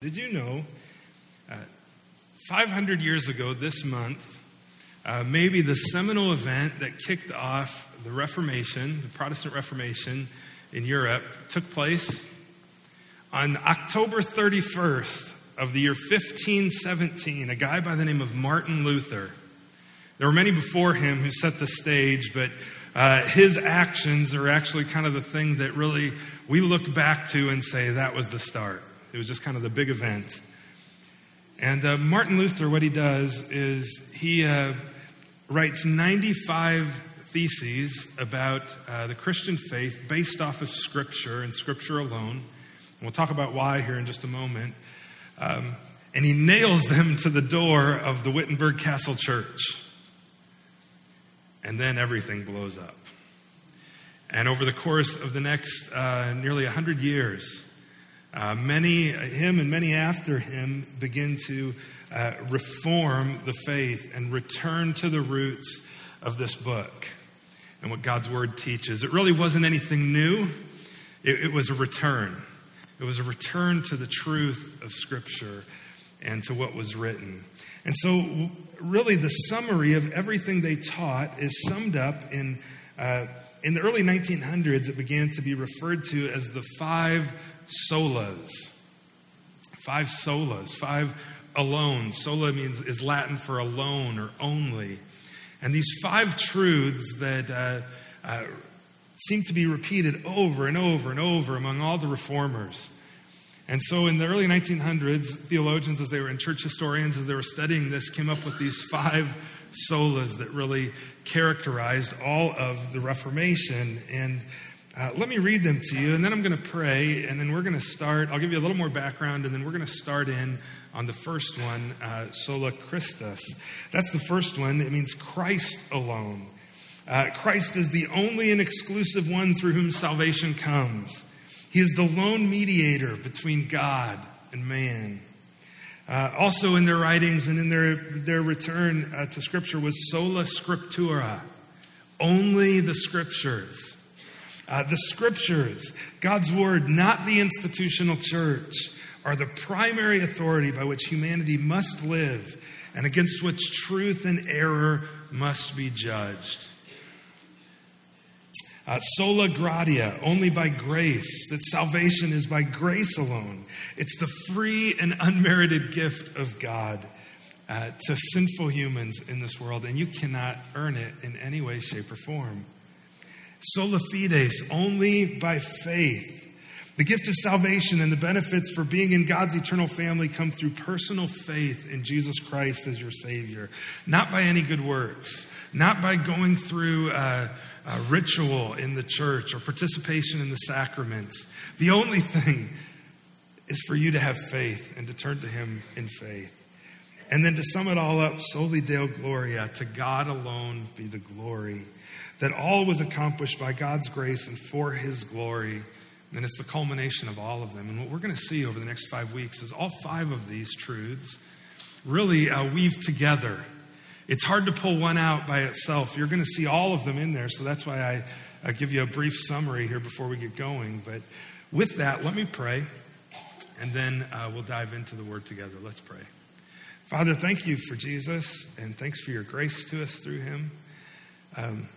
Did you know, uh, 500 years ago this month, uh, maybe the seminal event that kicked off the Reformation, the Protestant Reformation in Europe, took place on October 31st of the year 1517. A guy by the name of Martin Luther. There were many before him who set the stage, but uh, his actions are actually kind of the thing that really we look back to and say that was the start. It was just kind of the big event. And uh, Martin Luther, what he does is he uh, writes 95 theses about uh, the Christian faith based off of Scripture and Scripture alone. And we'll talk about why here in just a moment. Um, and he nails them to the door of the Wittenberg Castle Church. And then everything blows up. And over the course of the next uh, nearly 100 years, uh, many, him and many after him, begin to uh, reform the faith and return to the roots of this book and what God's Word teaches. It really wasn't anything new, it, it was a return. It was a return to the truth of Scripture and to what was written. And so, really, the summary of everything they taught is summed up in. Uh, in the early 1900s, it began to be referred to as the five solas. Five solas, five alone. Sola means is Latin for alone or only. And these five truths that uh, uh, seem to be repeated over and over and over among all the reformers. And so in the early 1900s, theologians, as they were, and church historians, as they were studying this, came up with these five solas that really characterized all of the Reformation. And uh, let me read them to you, and then I'm going to pray, and then we're going to start. I'll give you a little more background, and then we're going to start in on the first one, uh, sola Christus. That's the first one. It means Christ alone. Uh, Christ is the only and exclusive one through whom salvation comes. He is the lone mediator between God and man. Uh, also, in their writings and in their, their return uh, to Scripture was sola scriptura, only the Scriptures. Uh, the scriptures, God's word, not the institutional church, are the primary authority by which humanity must live and against which truth and error must be judged. Uh, sola gratia, only by grace, that salvation is by grace alone. It's the free and unmerited gift of God uh, to sinful humans in this world, and you cannot earn it in any way, shape, or form. Sola fides, only by faith. The gift of salvation and the benefits for being in God's eternal family come through personal faith in Jesus Christ as your Savior, not by any good works, not by going through a, a ritual in the church or participation in the sacraments. The only thing is for you to have faith and to turn to Him in faith. And then to sum it all up, soli Deo Gloria, to God alone be the glory that all was accomplished by God's grace and for His glory. And it's the culmination of all of them. And what we're going to see over the next five weeks is all five of these truths really uh, weave together. It's hard to pull one out by itself. You're going to see all of them in there. So that's why I, I give you a brief summary here before we get going. But with that, let me pray, and then uh, we'll dive into the word together. Let's pray. Father, thank you for Jesus, and thanks for your grace to us through him. Um,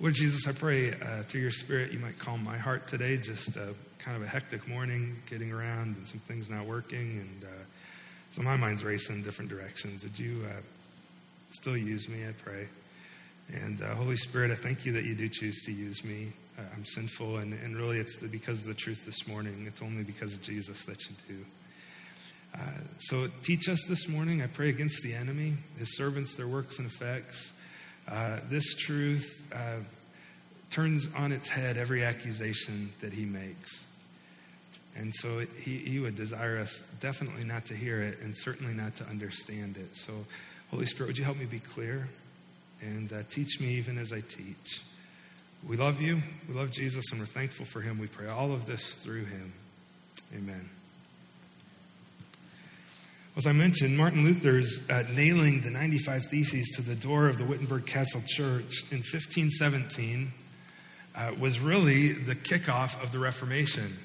Lord Jesus, I pray uh, through your Spirit you might calm my heart today. Just uh, kind of a hectic morning, getting around, and some things not working, and uh, so my mind's racing in different directions. Would you uh, still use me? I pray. And uh, Holy Spirit, I thank you that you do choose to use me. Uh, I'm sinful, and, and really it's the, because of the truth this morning. It's only because of Jesus that you do. So teach us this morning. I pray against the enemy, his servants, their works and effects. Uh, this truth uh, turns on its head every accusation that he makes. And so it, he, he would desire us definitely not to hear it and certainly not to understand it. So, Holy Spirit, would you help me be clear and uh, teach me even as I teach? We love you. We love Jesus, and we're thankful for him. We pray all of this through him. Amen. As I mentioned, Martin Luther's uh, nailing the 95 Theses to the door of the Wittenberg Castle Church in 1517 uh, was really the kickoff of the Reformation.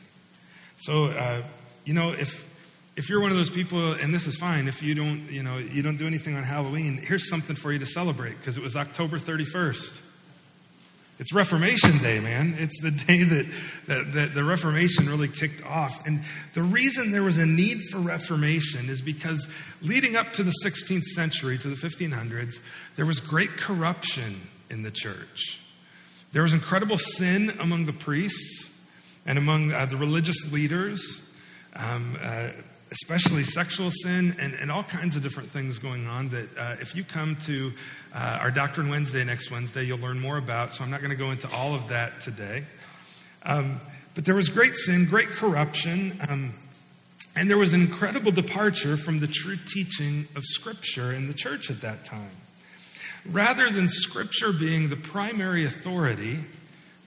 So, uh, you know, if if you're one of those people, and this is fine, if you don't, you know, you don't do anything on Halloween, here's something for you to celebrate because it was October 31st. It's Reformation Day, man. It's the day that, that, that, the Reformation really kicked off. And the reason there was a need for Reformation is because leading up to the 16th century, to the 1500s, there was great corruption in the church. There was incredible sin among the priests and among uh, the religious leaders. Um, uh, especially sexual sin and, and all kinds of different things going on that uh, if you come to uh, our Doctrine Wednesday next Wednesday, you'll learn more about. So I'm not going to go into all of that today. Um, but there was great sin, great corruption, um, and there was an incredible departure from the true teaching of Scripture in the church at that time. Rather than Scripture being the primary authority,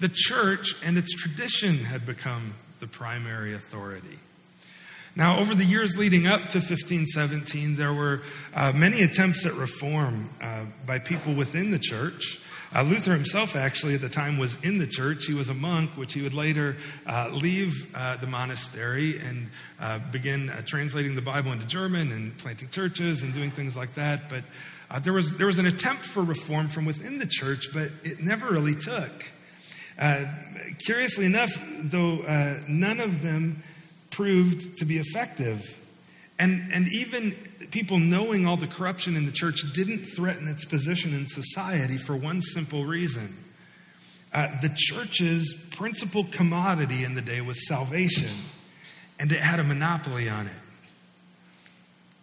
the church and its tradition had become the primary authority. Now, over the years leading up to 1517, there were uh, many attempts at reform uh, by people within the church. Uh, Luther himself, actually, at the time was in the church. He was a monk, which he would later uh, leave uh, the monastery and uh, begin translating the Bible into German and planting churches and doing things like that. But there, was, there was an attempt for reform from within the church, but it never really took. curiously enough, though, none of them proved to be effective. And, and even people knowing all the corruption in the church didn't threaten its position in society for one simple reason. Uh, the church's principal commodity in the day was salvation, and it had a monopoly on it.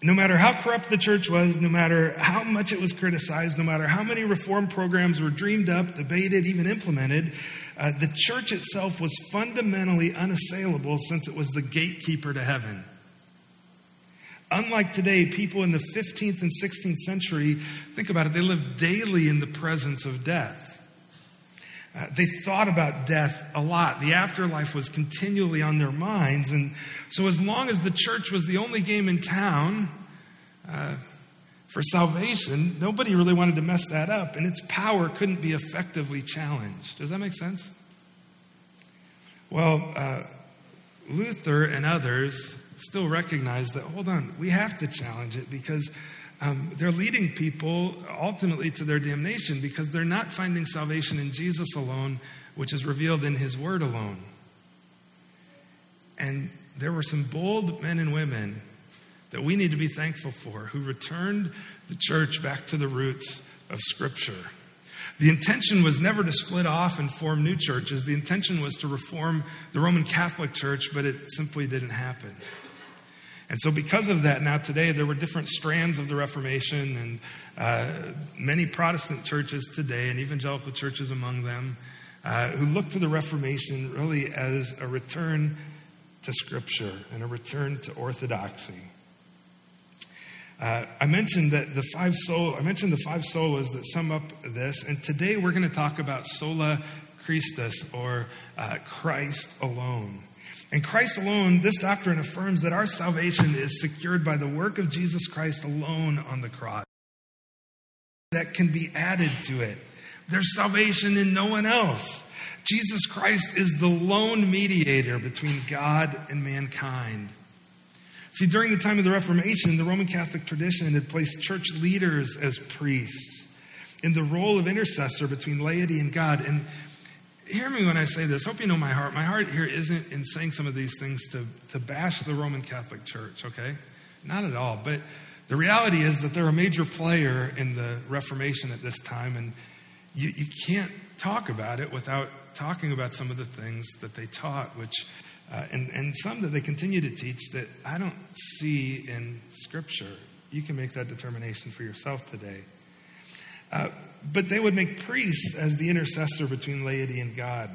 No matter how corrupt the church was, no matter how much it was criticized, no matter how many reform programs were dreamed up, debated, even implemented, uh, the church itself was fundamentally unassailable since it was the gatekeeper to heaven. Unlike today, people in the 15th and 16th century, think about it, they lived daily in the presence of death. Uh, they thought about death a lot. The afterlife was continually on their minds. And so, as long as the church was the only game in town uh, for salvation, nobody really wanted to mess that up. And its power couldn't be effectively challenged. Does that make sense? Well, uh, Luther and others still recognize that, hold on, we have to challenge it because um, they're leading people ultimately to their damnation because they're not finding salvation in Jesus alone, which is revealed in His Word alone. And there were some bold men and women that we need to be thankful for who returned the church back to the roots of Scripture. The intention was never to split off and form new churches. The intention was to reform the Roman Catholic Church, but it simply didn't happen. And so, because of that, now today there were different strands of the Reformation, and uh, many Protestant churches today, and evangelical churches among them, uh, who look to the Reformation really as a return to Scripture and a return to orthodoxy. Uh, I mentioned that the five sola, I mentioned the five solas that sum up this, and today we're going to talk about sola Christus or uh, Christ alone. And Christ alone, this doctrine affirms that our salvation is secured by the work of Jesus Christ alone on the cross. That can be added to it. There's salvation in no one else. Jesus Christ is the lone mediator between God and mankind. See, during the time of the Reformation, the Roman Catholic tradition had placed church leaders as priests in the role of intercessor between laity and God. And hear me when I say this. Hope you know my heart. My heart here isn't in saying some of these things to, to bash the Roman Catholic Church, okay? Not at all. But the reality is that they're a major player in the Reformation at this time, and you, you can't talk about it without talking about some of the things that they taught, which, uh, and, and some that they continue to teach that I don't see in Scripture. You can make that determination for yourself today. Uh, but they would make priests as the intercessor between laity and God.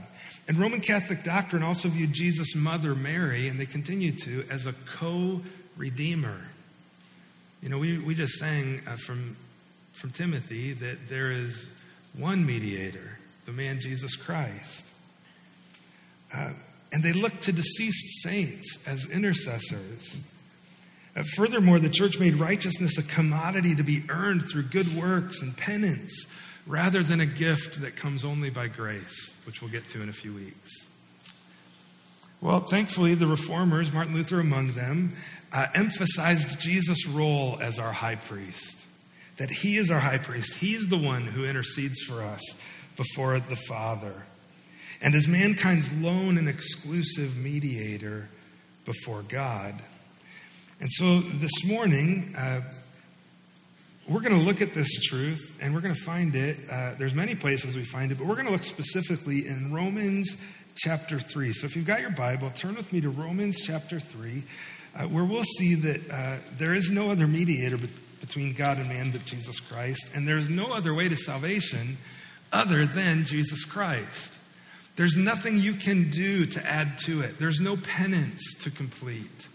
And Roman Catholic doctrine also viewed Jesus' mother, Mary, and they continue to, as a co redeemer. You know, we, we just sang uh, from, from Timothy that there is one mediator, the man Jesus Christ. Uh, and they look to deceased saints as intercessors. Uh, furthermore, the church made righteousness a commodity to be earned through good works and penance rather than a gift that comes only by grace, which we'll get to in a few weeks. Well, thankfully, the reformers, Martin Luther among them, uh, emphasized Jesus' role as our high priest. That he is our high priest. He's the one who intercedes for us before the Father. And as mankind's lone and exclusive mediator before God. And so this morning, uh, we're going to look at this truth and we're going to find it. Uh, there's many places we find it, but we're going to look specifically in Romans chapter 3. So if you've got your Bible, turn with me to Romans chapter 3, uh, where we'll see that uh, there is no other mediator be- between God and man but Jesus Christ, and there's no other way to salvation other than Jesus Christ. There's nothing you can do to add to it, there's no penance to complete.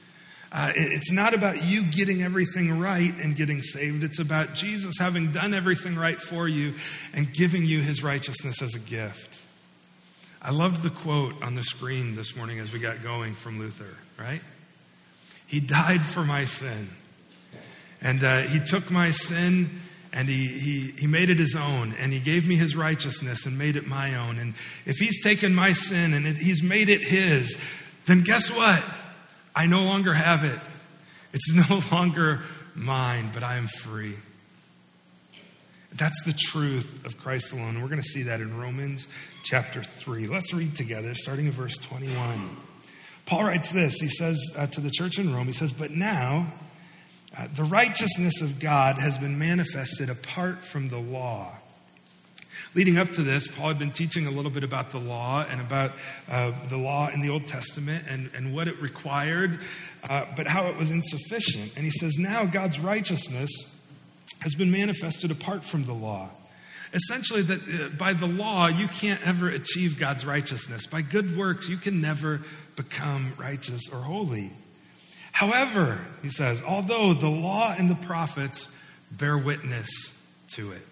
Uh, it's not about you getting everything right and getting saved. It's about Jesus having done everything right for you and giving you his righteousness as a gift. I loved the quote on the screen this morning as we got going from Luther, right? He died for my sin. And uh, he took my sin and he, he, he made it his own and he gave me his righteousness and made it my own. And if he's taken my sin and it, he's made it his, then guess what? I no longer have it. It's no longer mine, but I am free. That's the truth of Christ alone. We're going to see that in Romans chapter 3. Let's read together, starting in verse 21. Paul writes this. He says uh, to the church in Rome, he says, But now uh, the righteousness of God has been manifested apart from the law Leading up to this, Paul had been teaching a little bit about the law and about uh, the law in the Old Testament and, and what it required, uh, but how it was insufficient. And he says, now God's righteousness has been manifested apart from the law. Essentially, that uh, by the law, you can't ever achieve God's righteousness. By good works, you can never become righteous or holy. However, he says, although the law and the prophets bear witness to it.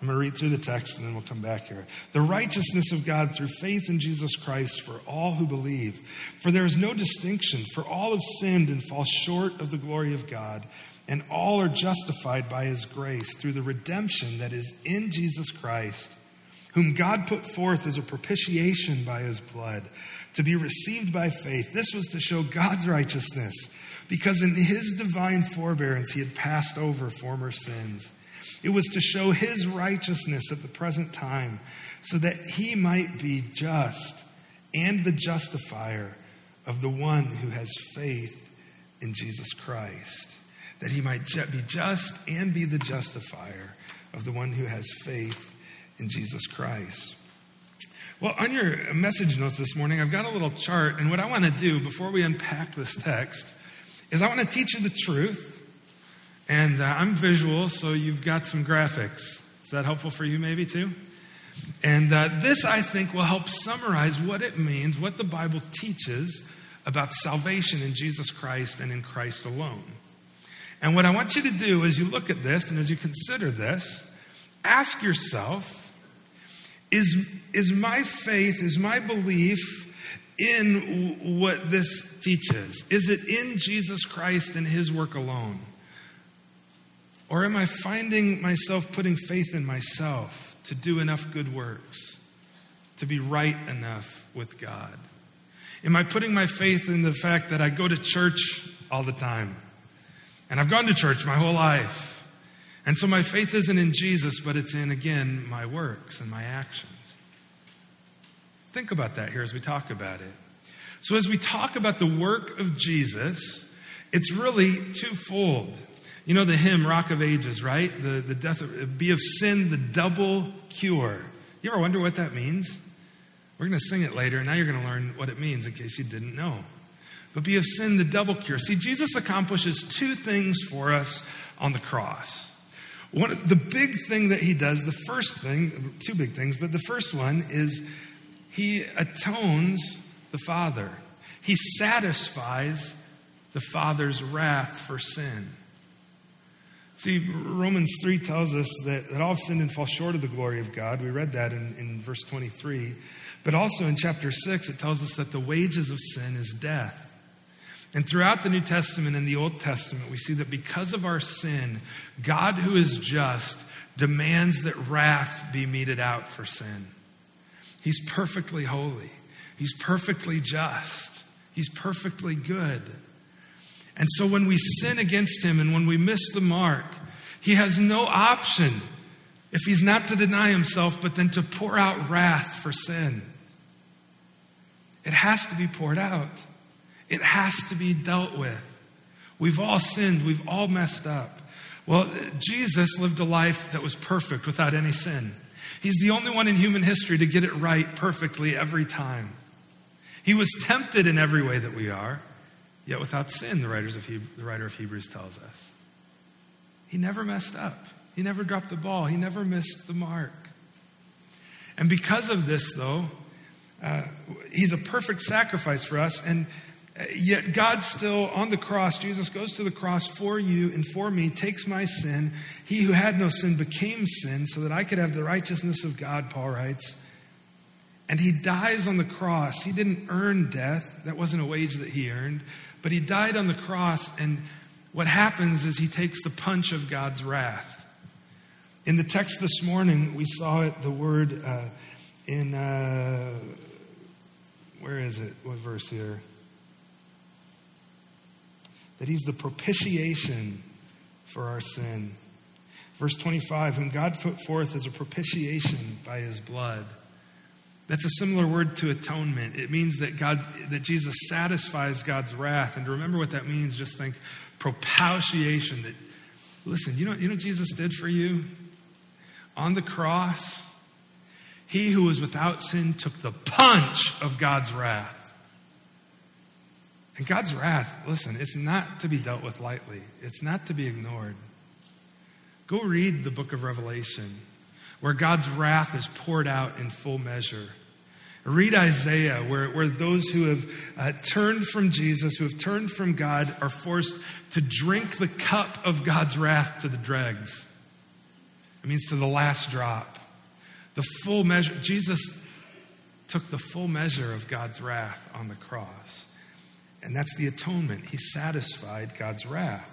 I'm going to read through the text and then we'll come back here. The righteousness of God through faith in Jesus Christ for all who believe. For there is no distinction, for all have sinned and fall short of the glory of God, and all are justified by his grace through the redemption that is in Jesus Christ, whom God put forth as a propitiation by his blood, to be received by faith. This was to show God's righteousness, because in his divine forbearance he had passed over former sins. It was to show his righteousness at the present time, so that he might be just and the justifier of the one who has faith in Jesus Christ. That he might be just and be the justifier of the one who has faith in Jesus Christ. Well, on your message notes this morning, I've got a little chart, and what I want to do before we unpack this text is I want to teach you the truth and uh, I'm visual, so you've got some graphics. Is that helpful for you, maybe, too? And uh, this, I think, will help summarize what it means, what the Bible teaches about salvation in Jesus Christ and in Christ alone. And what I want you to do as you look at this and as you consider this, ask yourself is, is my faith, is my belief in what this teaches? Is it in Jesus Christ and his work alone? Or am I finding myself putting faith in myself to do enough good works, to be right enough with God? Am I putting my faith in the fact that I go to church all the time? And I've gone to church my whole life. And so my faith isn't in Jesus, but it's in, again, my works and my actions. Think about that here as we talk about it. So, as we talk about the work of Jesus, it's really twofold. You know the hymn, Rock of Ages, right? The, the death of, be of sin, the double cure. You ever wonder what that means? We're going to sing it later, and now you're going to learn what it means in case you didn't know. But be of sin, the double cure. See, Jesus accomplishes two things for us on the cross. One, the big thing that he does, the first thing, two big things, but the first one is he atones the Father. He satisfies the Father's wrath for sin. See, Romans 3 tells us that, that all have sinned and fall short of the glory of God. We read that in, in verse 23. But also in chapter 6, it tells us that the wages of sin is death. And throughout the New Testament and the Old Testament, we see that because of our sin, God, who is just, demands that wrath be meted out for sin. He's perfectly holy. He's perfectly just. He's perfectly good. And so when we sin against him and when we miss the mark, he has no option if he's not to deny himself, but then to pour out wrath for sin. It has to be poured out, it has to be dealt with. We've all sinned, we've all messed up. Well, Jesus lived a life that was perfect without any sin. He's the only one in human history to get it right perfectly every time. He was tempted in every way that we are, yet without sin, the, writers of the writer of Hebrews tells us. He never messed up. He never dropped the ball. He never missed the mark. And because of this, though, uh, he's a perfect sacrifice for us. And yet, God still on the cross, Jesus goes to the cross for you and for me, takes my sin. He who had no sin became sin so that I could have the righteousness of God, Paul writes. And he dies on the cross. He didn't earn death, that wasn't a wage that he earned, but he died on the cross. And what happens is he takes the punch of God's wrath. In the text this morning, we saw it, the word uh, in, uh, where is it? What verse here? That he's the propitiation for our sin. Verse 25, whom God put forth as a propitiation by his blood. That's a similar word to atonement. It means that God, that Jesus satisfies God's wrath. And to remember what that means, just think propitiation. That listen, you know, you know what Jesus did for you on the cross. He who was without sin took the punch of God's wrath. And God's wrath, listen, it's not to be dealt with lightly. It's not to be ignored. Go read the book of Revelation, where God's wrath is poured out in full measure. Read Isaiah, where, where those who have uh, turned from Jesus, who have turned from God, are forced to drink the cup of God's wrath to the dregs. It means to the last drop. The full measure. Jesus took the full measure of God's wrath on the cross. And that's the atonement. He satisfied God's wrath.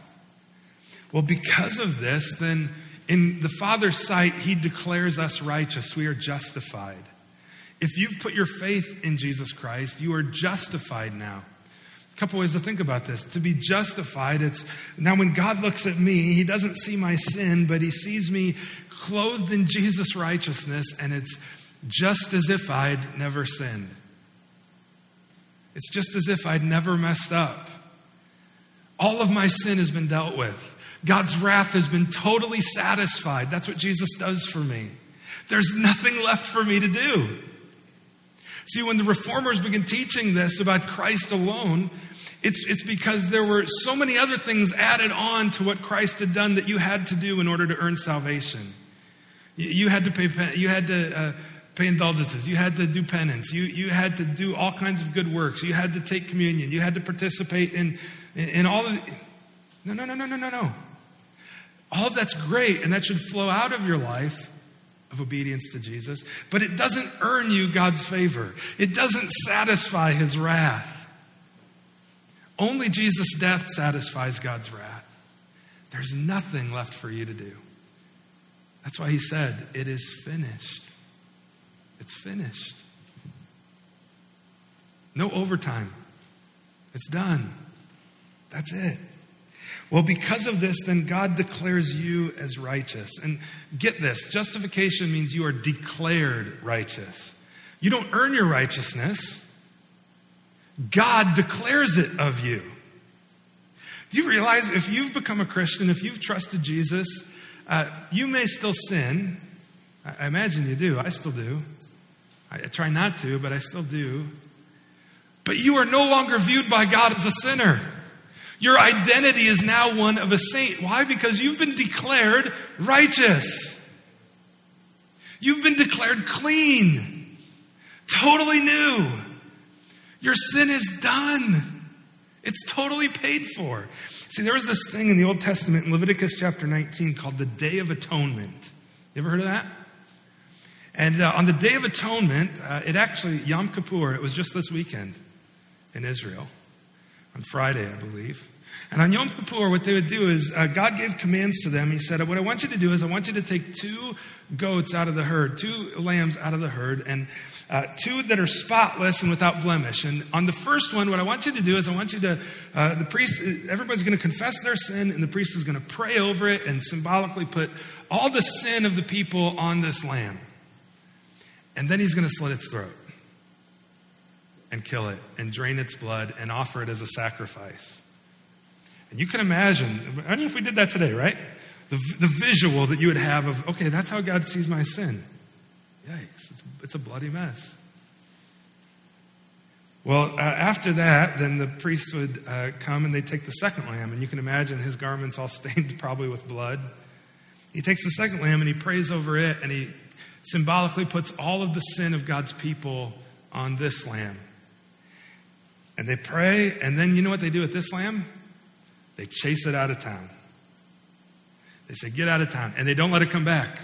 Well, because of this, then in the Father's sight, He declares us righteous. We are justified. If you've put your faith in Jesus Christ, you are justified now. A couple ways to think about this. To be justified, it's now when God looks at me, He doesn't see my sin, but He sees me clothed in Jesus' righteousness, and it's just as if I'd never sinned. It's just as if I'd never messed up. All of my sin has been dealt with. God's wrath has been totally satisfied. That's what Jesus does for me. There's nothing left for me to do. See, when the reformers began teaching this about Christ alone, it's, it's because there were so many other things added on to what Christ had done that you had to do in order to earn salvation. You had to pay, you had to uh, pay indulgences. You had to do penance. You, you had to do all kinds of good works. You had to take communion. You had to participate in, in, in all of no, no, no, no, no, no, no. All of that's great, and that should flow out of your life of obedience to Jesus, but it doesn't earn you God's favor. It doesn't satisfy his wrath. Only Jesus' death satisfies God's wrath. There's nothing left for you to do. That's why he said, It is finished. It's finished. No overtime. It's done. That's it. Well, because of this, then God declares you as righteous. And get this justification means you are declared righteous. You don't earn your righteousness, God declares it of you. Do you realize if you've become a Christian, if you've trusted Jesus, uh, you may still sin. I, imagine you do. I still do. I, try not to, but I still do. But you are no longer viewed by God as a sinner. Your identity is now one of a saint. Why? Because you've been declared righteous. You've been declared clean, totally new. Your sin is done, it's totally paid for. See, there was this thing in the Old Testament in Leviticus chapter 19 called the Day of Atonement. You ever heard of that? And uh, on the Day of Atonement, uh, it actually, Yom Kippur, it was just this weekend in Israel on Friday, I believe. And on Yom Kippur, what they would do is uh, God gave commands to them. He said, What I want you to do is I want you to take two goats out of the herd, two lambs out of the herd, and uh, two that are spotless and without blemish. And on the first one, what I want you to do is I want you to, uh, the priest, everybody's going to confess their sin, and the priest is going to pray over it and symbolically put all the sin of the people on this lamb. And then he's going to slit its throat and kill it and drain its blood and offer it as a sacrifice. And you can imagine, imagine if we did that today, right? The, the visual that you would have of, okay, that's how God sees my sin. Yikes, it's, it's a bloody mess. Well, uh, after that, then the priest would uh, come and they'd take the second lamb, and you can imagine his garments all stained probably with blood. He takes the second lamb and he prays over it, and he symbolically puts all of the sin of God's people on this lamb. And they pray, and then you know what they do with this lamb? They chase it out of town. They say, Get out of town. And they don't let it come back.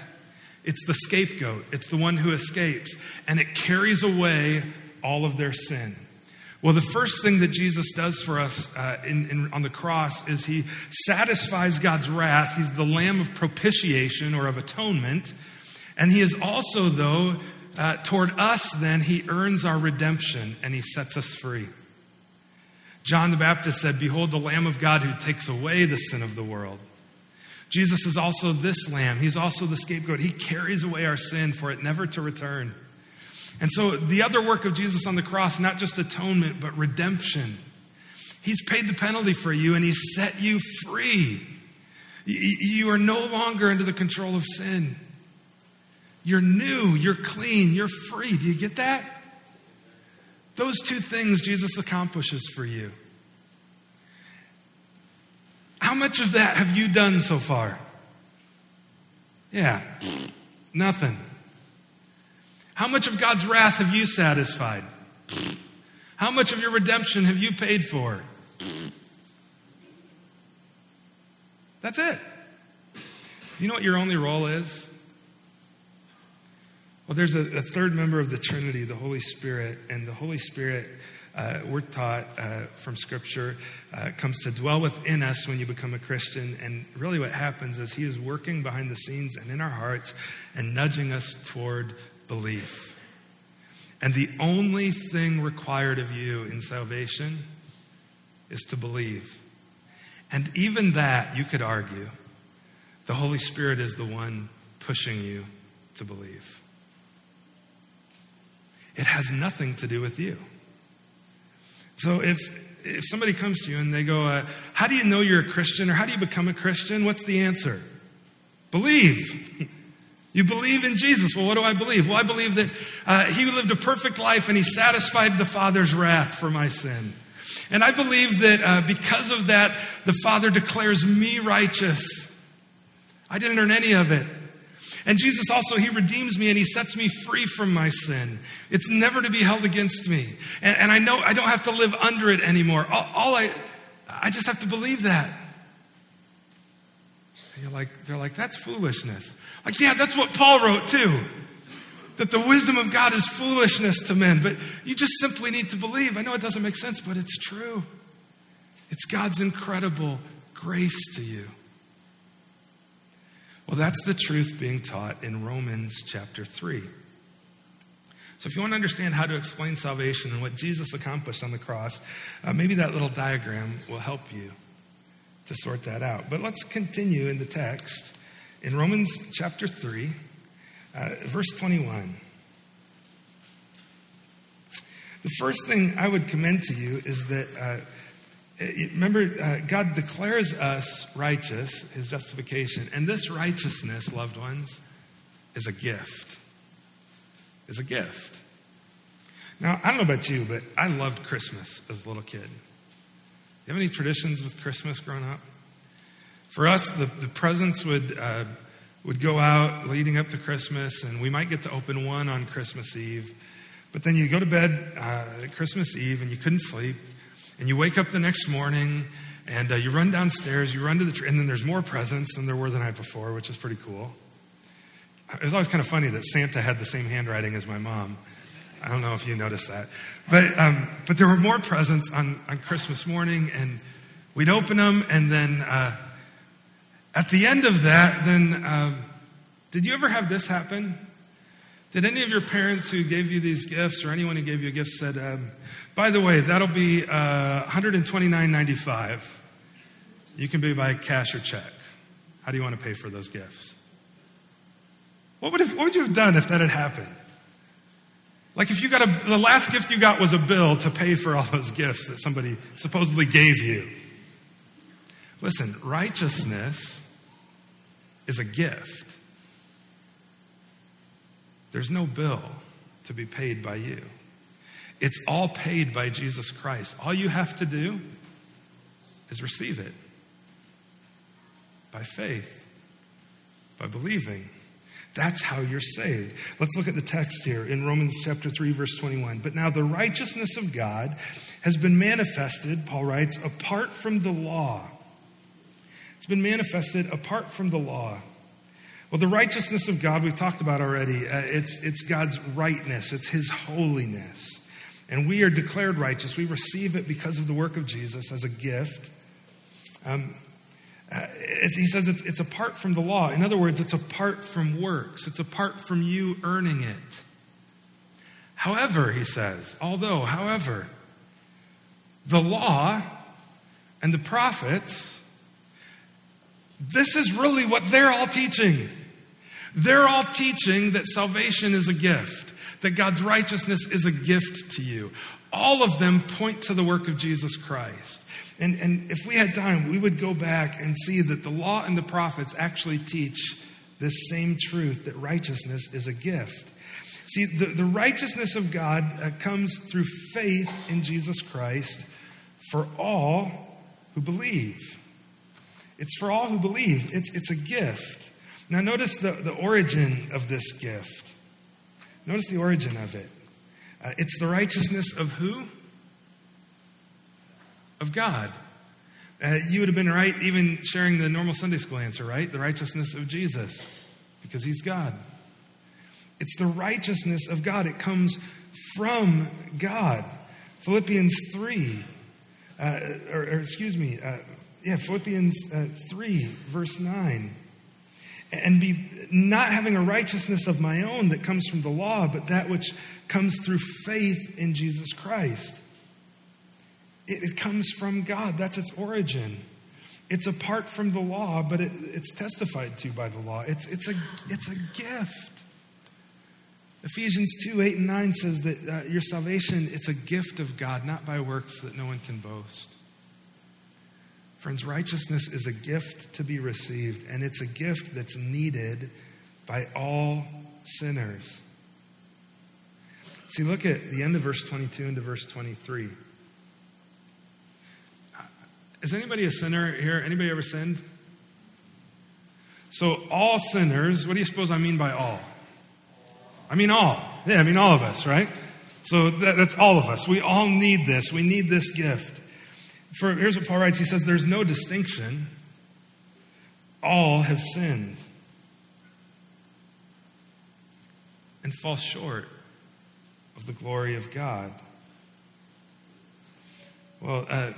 It's the scapegoat, it's the one who escapes. And it carries away all of their sin. Well, the first thing that Jesus does for us uh, in, in, on the cross is he satisfies God's wrath. He's the lamb of propitiation or of atonement. And he is also, though, uh, toward us, then, he earns our redemption and he sets us free. John the Baptist said, Behold, the Lamb of God who takes away the sin of the world. Jesus is also this Lamb. He's also the scapegoat. He carries away our sin for it never to return. And so, the other work of Jesus on the cross, not just atonement, but redemption. He's paid the penalty for you and He's set you free. You are no longer under the control of sin. You're new, you're clean, you're free. Do you get that? Those two things Jesus accomplishes for you. How much of that have you done so far? Yeah, nothing. How much of God's wrath have you satisfied? How much of your redemption have you paid for? That's it. Do you know what your only role is? Well, there's a, a, third member of the Trinity, the Holy Spirit, and the Holy Spirit, uh, we're taught uh, from Scripture, uh, comes to dwell within us when you become a Christian. And really, what happens is He is working behind the scenes and in our hearts and nudging us toward belief. And the only thing required of you in salvation is to believe. And even that, you could argue, the Holy Spirit is the one pushing you to believe. It has nothing to do with you. So if, if somebody comes to you and they go, uh, How do you know you're a Christian or how do you become a Christian? What's the answer? Believe. You believe in Jesus. Well, what do I believe? Well, I believe that uh, He lived a perfect life and He satisfied the Father's wrath for my sin. And I believe that uh, because of that, the Father declares me righteous. I didn't earn any of it. And Jesus also, He redeems me and He sets me free from my sin. It's never to be held against me. And, and I know I don't have to live under it anymore. All, all, I, I just have to believe that. And you're like, they're like, that's foolishness. Like, yeah, that's what Paul wrote too. That the wisdom of God is foolishness to men. But you just simply need to believe. I know it doesn't make sense, but it's true. It's God's incredible grace to you. Well, that's the truth being taught in Romans chapter 3. So, if you want to understand how to explain salvation and what Jesus accomplished on the cross, uh, maybe that little diagram will help you to sort that out. But let's continue in the text in Romans chapter 3, uh, verse 21. The first thing I would commend to you is that uh, Remember, uh, God declares us righteous, his justification. And this righteousness, loved ones, is a gift. Is a gift. Now, I don't know about you, but I loved Christmas as a little kid. You have any traditions with Christmas growing up? For us, the, the presents would, uh, would go out leading up to Christmas, and we might get to open one on Christmas Eve. But then you go to bed uh, Christmas Eve and you couldn't sleep. And you wake up the next morning and uh, you run downstairs, you run to the tree, and then there's more presents than there were the night before, which is pretty cool. It was always kind of funny that Santa had the same handwriting as my mom. I don't know if you noticed that. But, um, but there were more presents on, on Christmas morning, and We'd open them, and then uh, at the end of that, then um, did you ever have this happen? Did any of your parents who gave you these gifts, or anyone who gave you a gift, said, um, "By the way, that'll be uh, 129.95. You can pay by cash or check. How do you want to pay for those gifts?" What would, have, what would you have done if that had happened? Like if you got a, the last gift you got was a bill to pay for all those gifts that somebody supposedly gave you. Listen, righteousness is a gift. There's no bill to be paid by you. It's all paid by Jesus Christ. All you have to do is receive it by faith, by believing. That's how you're saved. Let's look at the text here in Romans chapter 3 verse 21. But now the righteousness of God has been manifested, Paul writes, apart from the law. It's been manifested apart from the law. Well, the righteousness of God we've talked about already. Uh, it's, it's God's rightness, it's His holiness. And we are declared righteous. We receive it because of the work of Jesus as a gift. Um, uh, he says it's, it's apart from the law. In other words, it's apart from works, it's apart from you earning it. However, he says, although, however, the law and the prophets, this is really what they're all teaching. They're all teaching that salvation is a gift, that God's righteousness is a gift to you. All of them point to the work of Jesus Christ. And, and if we had time, we would go back and see that the law and the prophets actually teach this same truth that righteousness is a gift. See, the, the righteousness of God uh, comes through faith in Jesus Christ for all who believe. It's for all who believe, it's, it's a gift. Now, notice the, the origin of this gift. Notice the origin of it. Uh, it's the righteousness of who? of God. Uh, you would have been right even sharing the normal Sunday school answer, right? The righteousness of Jesus, because he's God. It's the righteousness of God, it comes from God. Philippians 3, uh, or, or, excuse me, uh, yeah, Philippians uh, 3, verse 9. And be not having a righteousness of my own that comes from the law, but that which comes through faith in Jesus Christ. It, it comes from God. That's its origin. It's apart from the law, but it, it's testified to by the law. It's, it's, a, it's a gift. Ephesians 2 8 and 9 says that uh, your salvation, it's a gift of God, not by works that no one can boast. Friends, righteousness is a gift to be received, and it's a gift that's needed by all sinners. See, look at the end of verse 22 into verse 23. Is anybody a sinner here? Anybody ever sinned? So, all sinners, what do you suppose I mean by all? I mean all. Yeah, I mean all of us, right? So that, that's all of us. We all need this. We need this gift. For here's what Paul writes. He says, "There's no distinction. All have sinned and fall short of the glory of God." Well, uh,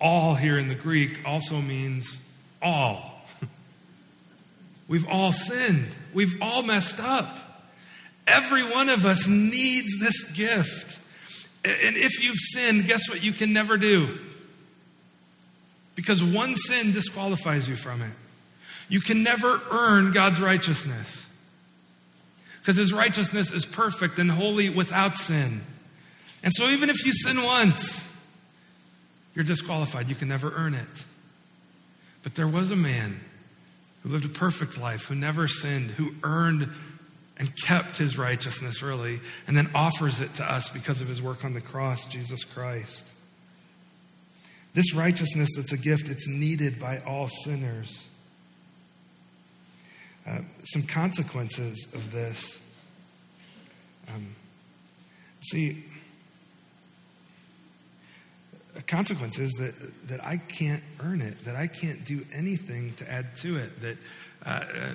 all here in the Greek also means all. We've all sinned. We've all messed up. Every one of us needs this gift. And if you've sinned, guess what you can never do? Because one sin disqualifies you from it. You can never earn God's righteousness. Because his righteousness is perfect and holy without sin. And so even if you sin once, you're disqualified. You can never earn it. But there was a man who lived a perfect life, who never sinned, who earned and kept his righteousness, really, and then offers it to us because of his work on the cross, Jesus Christ. This righteousness that's a gift, it's needed by all sinners. Uh, some consequences of this. Um, see, consequence is that, that I can't earn it, that I can't do anything to add to it, that uh, uh,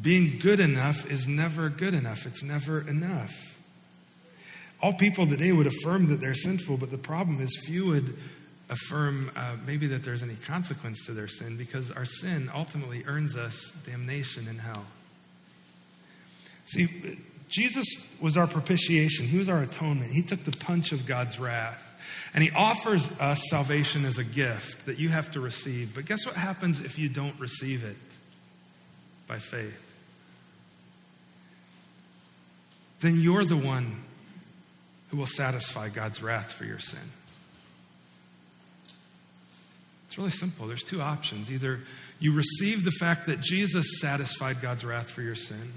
being good enough is never good enough. It's never enough. All people today would affirm that they're sinful, but the problem is few would affirm uh, maybe that there's any consequence to their sin because our sin ultimately earns us damnation in hell. See, Jesus was our propitiation, He was our atonement. He took the punch of God's wrath. And He offers us salvation as a gift that you have to receive. But guess what happens if you don't receive it by faith? Then you're the one who will satisfy God's wrath for your sin. It's really simple. There's two options. Either you receive the fact that Jesus satisfied God's wrath for your sin,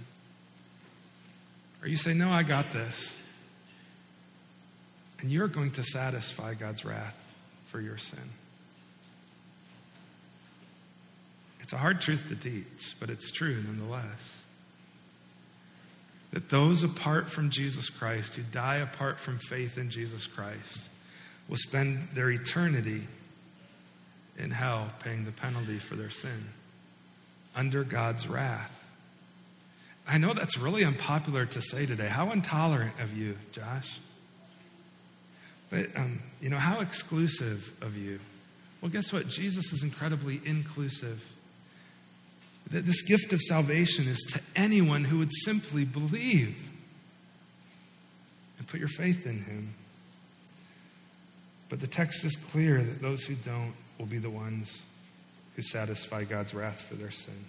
or you say, No, I got this. And you're going to satisfy God's wrath for your sin. It's a hard truth to teach, but it's true nonetheless. That those apart from Jesus Christ, who die apart from faith in Jesus Christ, will spend their eternity in hell paying the penalty for their sin under God's wrath. I know that's really unpopular to say today. How intolerant of you, Josh. But, um, you know, how exclusive of you. Well, guess what? Jesus is incredibly inclusive. That this gift of salvation is to anyone who would simply believe and put your faith in him. But the text is clear that those who don't will be the ones who satisfy God's wrath for their sin.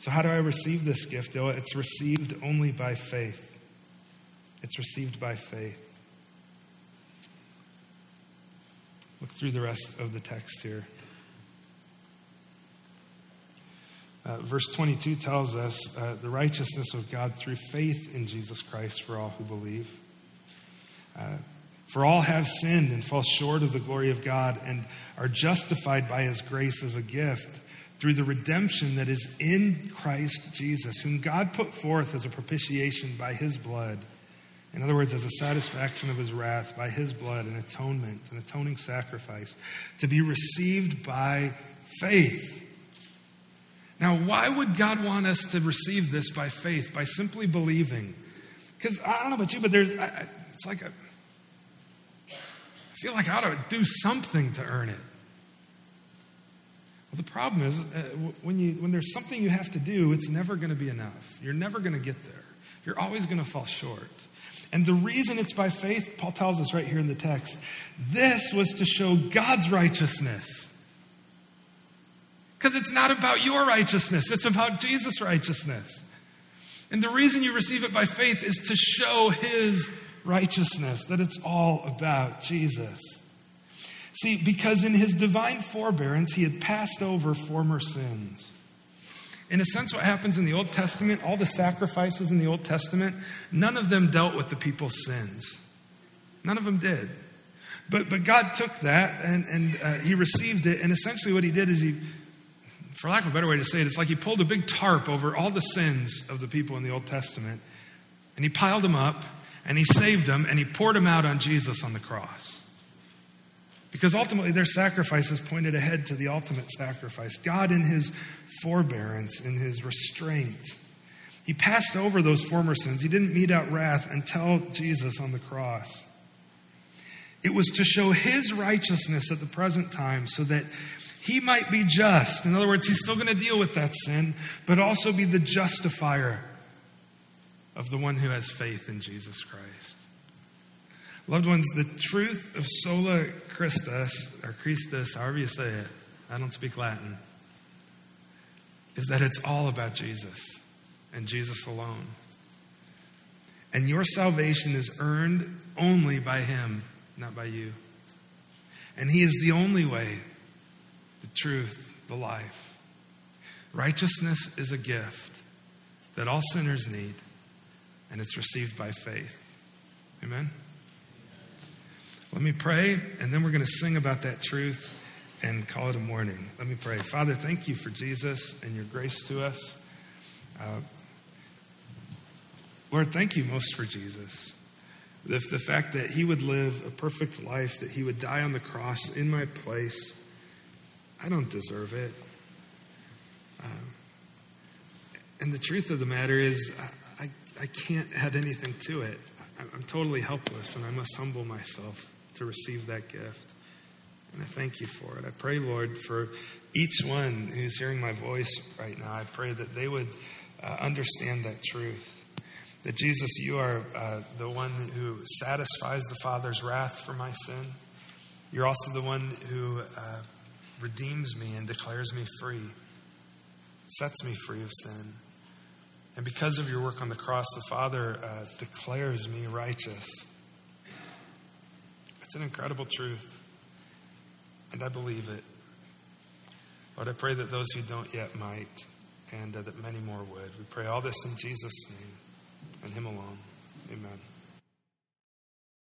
So, how do I receive this gift? It's received only by faith. It's received by faith. Look through the rest of the text here. Uh, verse 22 tells us uh, the righteousness of God through faith in Jesus Christ for all who believe. Uh, for all have sinned and fall short of the glory of God and are justified by his grace as a gift through the redemption that is in Christ Jesus, whom God put forth as a propitiation by his blood. In other words, as a satisfaction of his wrath by his blood, an atonement, an atoning sacrifice, to be received by faith. Now, why would God want us to receive this by faith, by simply believing? Because I don't know about you, but there's, I, it's like a, feel like I ought to do something to earn it. Well, the problem is uh, when, you, when there's something you have to do, it's never going to be enough. You're never going to get there. You're always going to fall short. And the reason it's by faith, Paul tells us right here in the text, this was to show God's righteousness. Because it's not about your righteousness, it's about Jesus' righteousness. And the reason you receive it by faith is to show his righteousness, that it's all about Jesus. See, because in his divine forbearance, he had passed over former sins. In a sense, what happens in the Old Testament, all the sacrifices in the Old Testament, none of them dealt with the people's sins. None of them did. But, but God took that and, and uh, he received it. And essentially, what he did is he, for lack of a better way to say it, it's like he pulled a big tarp over all the sins of the people in the Old Testament and he piled them up and he saved them and he poured them out on Jesus on the cross. Because ultimately their sacrifices pointed ahead to the ultimate sacrifice. God, in his forbearance, in his restraint, he passed over those former sins. He didn't mete out wrath until Jesus on the cross. It was to show his righteousness at the present time so that he might be just. In other words, he's still going to deal with that sin, but also be the justifier of the one who has faith in Jesus Christ. Loved ones, the truth of sola Christus, or Christus, however you say it, I don't speak Latin, is that it's all about Jesus and Jesus alone. And your salvation is earned only by Him, not by you. And He is the only way, truth, the life. Righteousness is a gift that all sinners need and it's received by faith. Amen? Let me pray, and then we're going to sing about that truth and call it a morning. Let me pray. Father, thank you for Jesus and your grace to us. Uh, Lord, thank you most for Jesus. The fact that he would live a perfect life, that he would die on the cross in my place, I don't deserve it. Uh, and the truth of the matter is, I I can't add anything to it. I'm totally helpless and I must humble myself to receive that gift. And I thank you for it. I pray, Lord, for each one who's hearing my voice right now, I pray that they would uh, understand that truth. That Jesus, you are uh, the one who satisfies the Father's wrath for my sin. You're also the one who uh, redeems me and declares me free, sets me free of sin. And because of your work on the cross, the Father uh, declares me righteous. It's an incredible truth, and I believe it. Lord, I pray that those who don't yet might, and uh, that many more would. We pray all this in Jesus' name and Him alone. Amen.